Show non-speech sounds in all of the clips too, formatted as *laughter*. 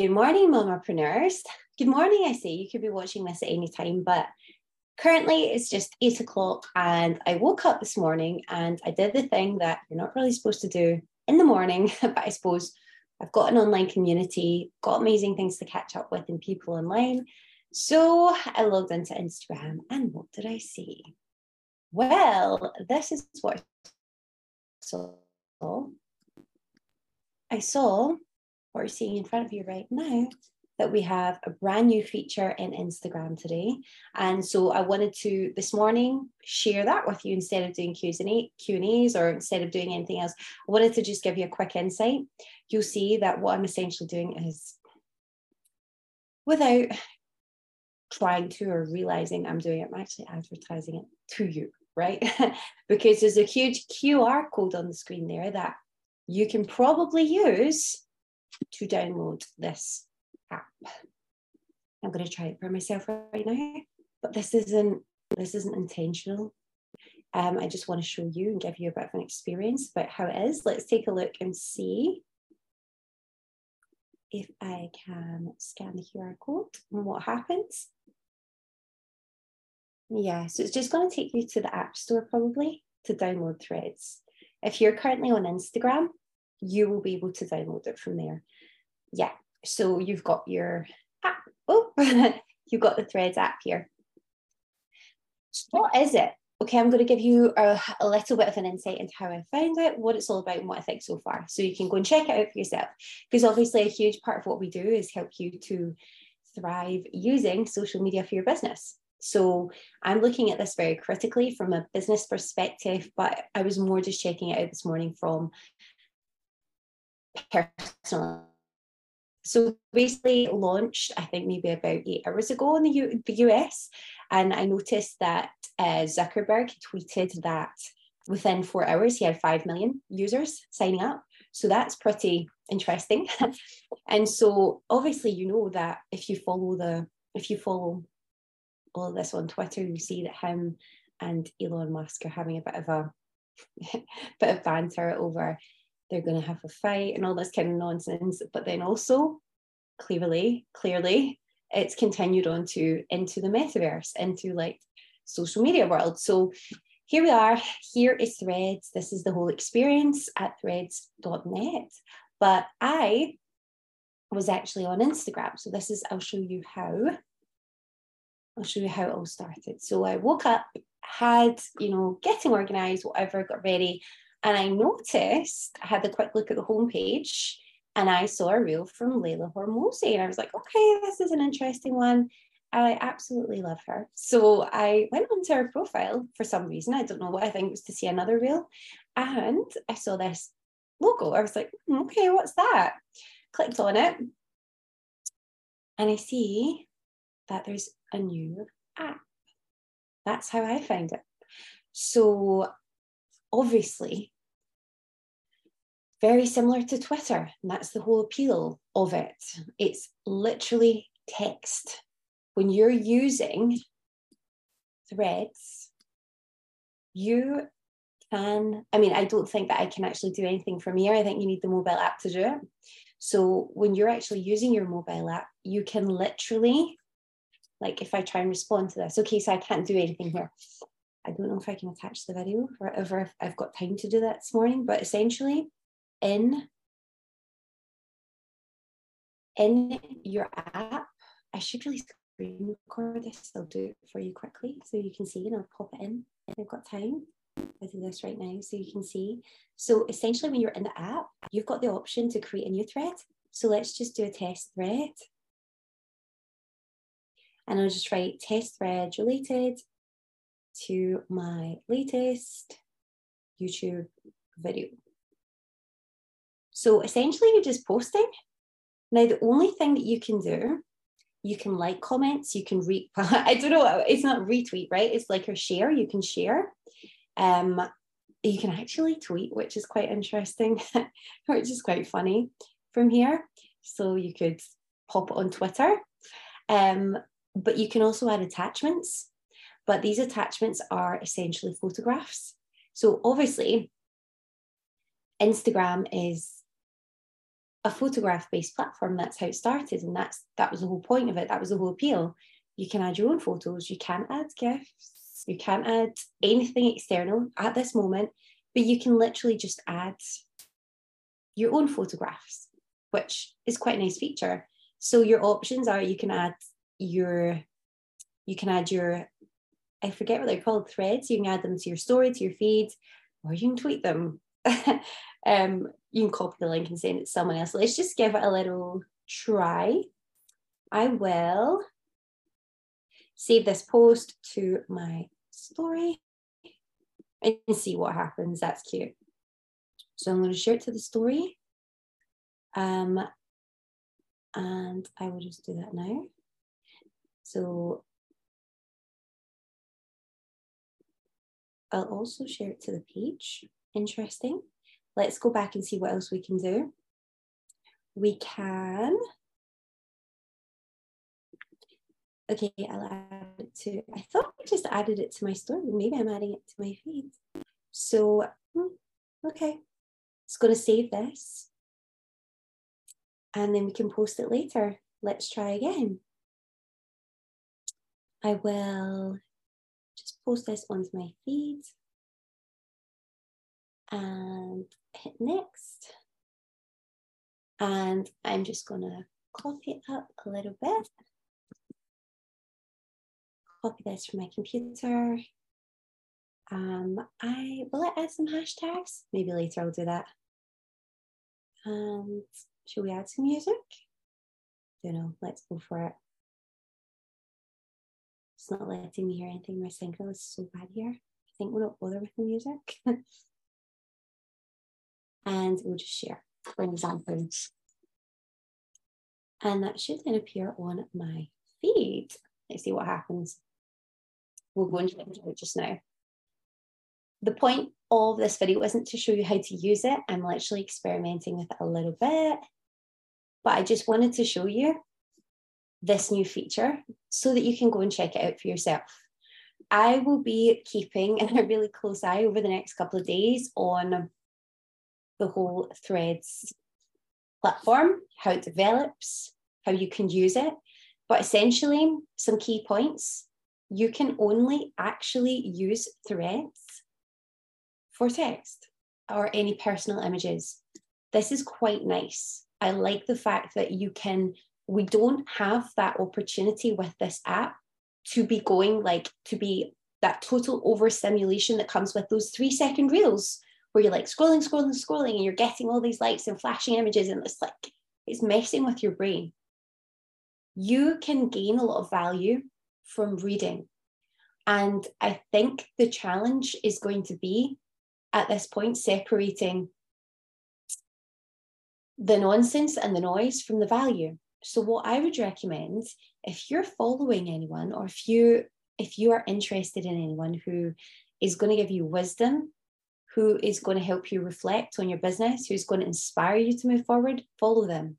Good morning, mamapreneurs. Good morning, I say. You could be watching this at any time, but currently it's just eight o'clock and I woke up this morning and I did the thing that you're not really supposed to do in the morning, *laughs* but I suppose I've got an online community, got amazing things to catch up with and people online. So I logged into Instagram and what did I see? Well, this is what I saw. I saw what you're seeing in front of you right now that we have a brand new feature in Instagram today. And so I wanted to this morning share that with you instead of doing Q's and A, Q&As or instead of doing anything else. I wanted to just give you a quick insight. You'll see that what I'm essentially doing is without trying to or realizing I'm doing it, I'm actually advertising it to you, right? *laughs* because there's a huge QR code on the screen there that you can probably use to download this app. I'm going to try it for myself right now, but this isn't this isn't intentional. Um, I just want to show you and give you a bit of an experience about how it is. Let's take a look and see if I can scan the QR code and what happens. Yeah, so it's just going to take you to the App Store probably to download threads. If you're currently on Instagram, you will be able to download it from there. Yeah, so you've got your app. Oh, *laughs* you've got the Threads app here. So what is it? Okay, I'm going to give you a, a, little bit of an insight into how I found it, what it's all about, and what I think so far. So you can go and check it out for yourself. Because obviously, a huge part of what we do is help you to thrive using social media for your business. So I'm looking at this very critically from a business perspective, but I was more just checking it out this morning from personal. So basically launched, I think maybe about eight hours ago in the, U- the US. And I noticed that uh, Zuckerberg tweeted that within four hours, he had 5 million users signing up. So that's pretty interesting. *laughs* and so obviously, you know that if you follow the, if you follow all of this on Twitter, you see that him and Elon Musk are having a bit of a *laughs* bit of banter over they're going to have a fight and all this kind of nonsense. But then also, clearly, clearly, it's continued on to into the metaverse, into like social media world. So here we are. Here is Threads. This is the whole experience at threads.net. But I was actually on Instagram. So this is, I'll show you how. I'll show you how it all started. So I woke up, had, you know, getting organized, whatever, got ready. And I noticed, I had a quick look at the homepage and I saw a reel from Leila Hormozi. And I was like, okay, this is an interesting one. I absolutely love her. So I went onto her profile for some reason. I don't know what I think it was to see another reel. And I saw this logo. I was like, hmm, okay, what's that? Clicked on it. And I see that there's a new app. That's how I found it. So obviously very similar to Twitter, and that's the whole appeal of it. It's literally text. When you're using threads, you can, I mean, I don't think that I can actually do anything from here. I think you need the mobile app to do it. So when you're actually using your mobile app, you can literally, like if I try and respond to this, okay, so I can't do anything here. I don't know if I can attach the video or if I've got time to do that this morning, but essentially in, in your app, I should really screen record this. I'll do it for you quickly so you can see and I'll pop it in if I've got time. I do this right now so you can see. So essentially when you're in the app, you've got the option to create a new thread. So let's just do a test thread. And I'll just write test thread related to my latest YouTube video. So essentially, you're just posting. Now, the only thing that you can do, you can like comments, you can read, *laughs* I don't know, it's not retweet, right? It's like a share, you can share. Um, you can actually tweet, which is quite interesting, *laughs* which is quite funny from here. So you could pop it on Twitter. Um, but you can also add attachments. But these attachments are essentially photographs. So obviously, Instagram is a photograph based platform. That's how it started. And that's that was the whole point of it. That was the whole appeal. You can add your own photos, you can't add gifts, you can't add anything external at this moment, but you can literally just add your own photographs, which is quite a nice feature. So your options are you can add your you can add your I forget what they're called threads. You can add them to your story, to your feed, or you can tweet them. *laughs* um, you can copy the link and send it to someone else. Let's just give it a little try. I will save this post to my story and see what happens. That's cute. So I'm going to share it to the story. Um, and I will just do that now. So I'll also share it to the page. Interesting. Let's go back and see what else we can do. We can, okay, I'll add it to, I thought I just added it to my story. Maybe I'm adding it to my feed. So, hmm, okay, it's going to save this. And then we can post it later. Let's try again. I will this onto my feed and hit next. And I'm just to copy it up a little bit. Copy this from my computer. Um, I will I add some hashtags? Maybe later I'll do that. And should we add some music? I Don't know. Let's go for it. Not letting me hear anything. My signal is so bad here. I think we'll not bother with the music. *laughs* and we'll just share, for example. And that should then appear on my feed. Let's see what happens. We'll go into it just now. The point of this video isn't to show you how to use it. I'm literally experimenting with it a little bit. But I just wanted to show you this new feature so that you can go and check it out for yourself. I will be keeping *laughs* a really close eye over the next couple of days on the whole Threads platform, how it develops, how you can use it. But essentially, some key points you can only actually use Threads for text or any personal images. This is quite nice. I like the fact that you can, we don't have that opportunity with this app to be going like, to be that total overstimulation that comes with those three second reels where you're like scrolling, scrolling, scrolling, and you're getting all these likes and flashing images, and it's like it's messing with your brain. You can gain a lot of value from reading. And I think the challenge is going to be at this point separating the nonsense and the noise from the value. So what I would recommend if you're following anyone or if you if you are interested in anyone who is going to give you wisdom who is going to help you reflect on your business, who's going to inspire you to move forward, follow them.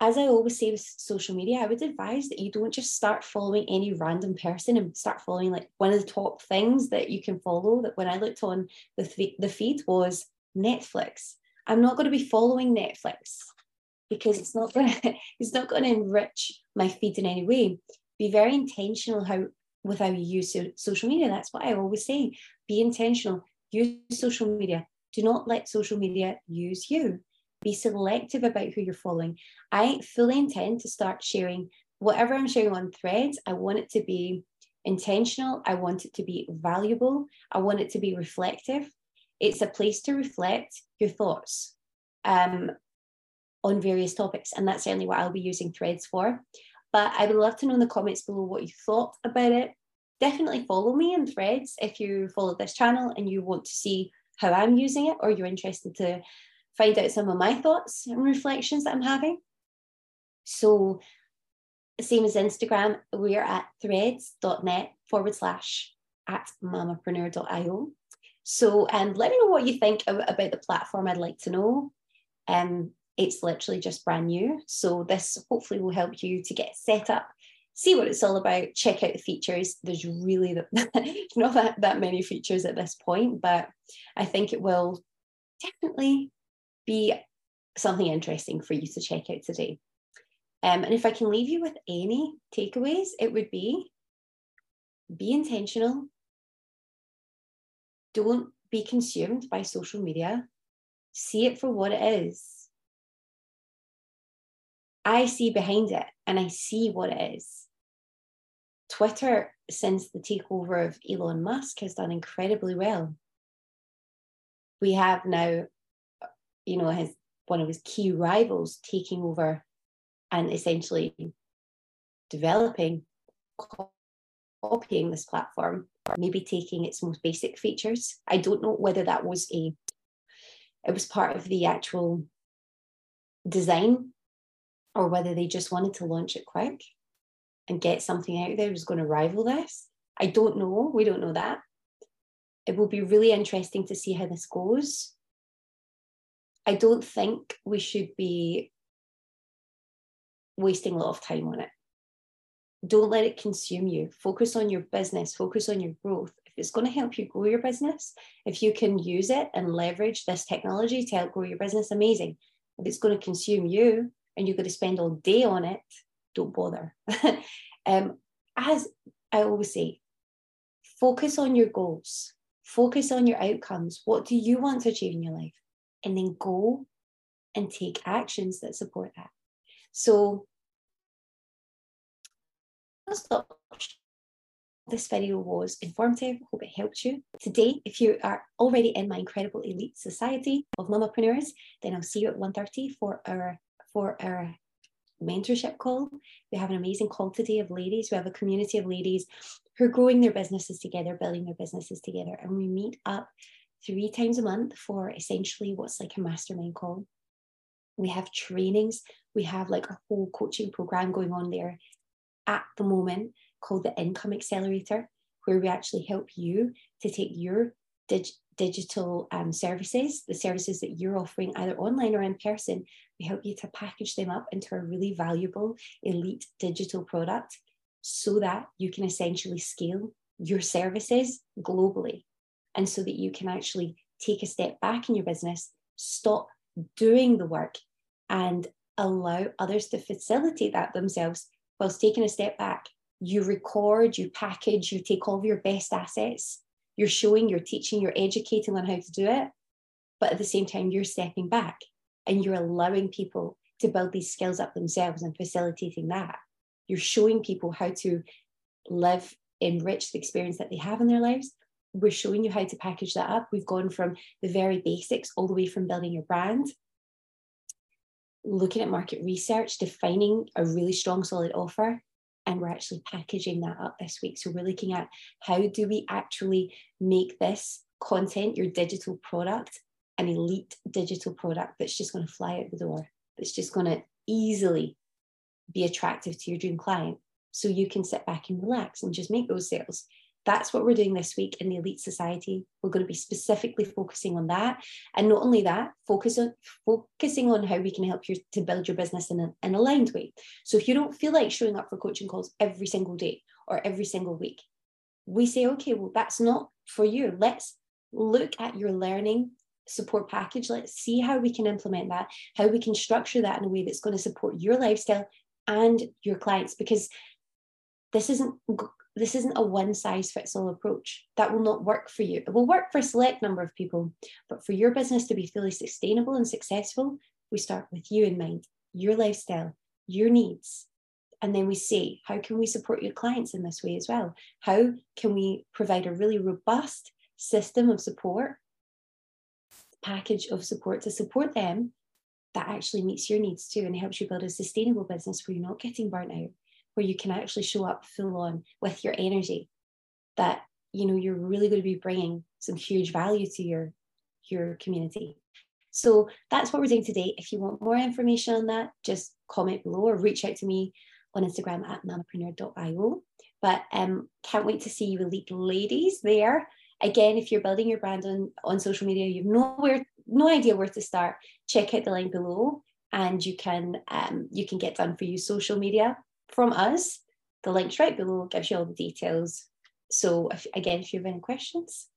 As I always say with social media, I would advise that you don't just start following any random person and start following like one of the top things that you can follow. That when I looked on the, th- the feed was Netflix. I'm not going to be following Netflix because it's not to *laughs* it's not to enrich my feed in any way. Be very intentional how with how you use social media. That's what I always say. Be intentional use social media. Do not let social media use you. Be selective about who you're following. I fully intend to start sharing whatever I'm sharing on threads. I want it to be intentional. I want it to be valuable. I want it to be reflective. It's a place to reflect your thoughts um, on various topics. And that's certainly what I'll be using threads for. But I would love to know in the comments below what you thought about it definitely follow me in threads if you follow this channel and you want to see how I'm using it or you're interested to find out some of my thoughts and reflections that I'm having. So, same as Instagram, we're at threads.net forward slash at mamapreneur.io. So, and um, let me know what you think about the platform. I'd like to know. Um, it's literally just brand new. So, this hopefully will help you to get set up see what it's all about, check out the features. There's really *laughs* not that, that many features at this point, but I think it will definitely be something interesting for you to check out today. Um, and if I can leave you with any takeaways, it would be be intentional. Don't be consumed by social media. See it for what it is. I see behind it and I see what it is. Twitter, since the takeover of Elon Musk, has done incredibly well. We have now, you know, his one of his key rivals taking over and essentially developing, copying this platform, maybe taking its most basic features. I don't know whether that was a, it was part of the actual design or whether they just wanted to launch it quick and get something out there was going to rival this. I don't know. We don't know that. It will be really interesting to see how this goes. I don't think we should be wasting a lot of time on it. Don't let it consume you. Focus on your business, focus on your growth. If it's going to help you grow your business, if you can use it and leverage this technology to help grow your business, amazing. If it's going to consume you and you're going to spend all day on it, don't bother. *laughs* um, as I always say, focus on your goals, focus on your outcomes. What do you want to achieve in your life? And then go and take actions that support that. So this video was informative. Hope it helped you. Today, if you are already in my incredible elite society of mamapreneurs, then I'll see you at 1.30 for our for our mentorship call. We have an amazing call today of ladies. We have a community of ladies who are growing their businesses together, building their businesses together. And we meet up three times a month for essentially what's like a mastermind call. We have trainings we have like a whole coaching program going on there at the moment called the Income Accelerator, where we actually help you to take your digital um, services, the services that you're offering either online or in person, we help you to package them up into a really valuable elite digital product so that you can essentially scale your services globally and so that you can actually take a step back in your business, stop doing the work and allow others to facilitate that themselves whilst taking a step back. You record, you package, you take all of your best assets. You're showing, you're teaching, you're educating on how to do it. But at the same time, you're stepping back and you're allowing people to build these skills up themselves and facilitating that. You're showing people how to live, enrich the experience that they have in their lives. We're showing you how to package that up. We've gone from the very basics all the way from building your brand looking at market research, defining a really strong, solid offer, and we're actually packaging that up this week. So we're looking at how do we actually make this content, your digital product, an elite digital product that's just going to fly out the door, that's just going to easily be attractive to your dream client. So you can sit back and relax and just make those sales that's what we're doing this week in the Elite Society. We're going to be specifically focusing on that. And not only that, focus on focusing on how we can help you to build your business in an, an aligned way. So if you don't feel like showing up for coaching calls every single day or every single week, we say, okay, well, that's not for you. Let's look at your learning support package. Let's see how we can implement that, how we can structure that in a way that's going to support your lifestyle and your clients because this isn't this isn't a one size fits all approach. That will not work for you. It will work for a select number of people, but for your business to be fully sustainable and successful, we start with you in mind, your lifestyle, your needs. And then we say, how can we support your clients in this way as well? How can we provide a really robust system of support, package of support to support them that actually meets your needs too and helps you build a sustainable business where you're not getting burnt out, where you can actually show up full on with your energy that you know you're really going to be bringing some huge value to your your community. So that's what we're doing today. If you want more information on that just comment below or reach out to me on instagram at mamapreneur.io but um can't wait to see you elite ladies there. Again if you're building your brand on on social media you've nowhere no idea where to start check out the link below and you can um, you can get done for you social media from us. The link's right below, gives you all the details. So if, again, if you have any questions,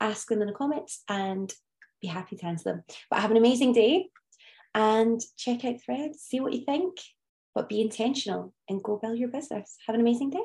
ask them in the comments and be happy to answer them. But have an amazing day and check out threads, see what you think, but be intentional and go build your business. Have an amazing day.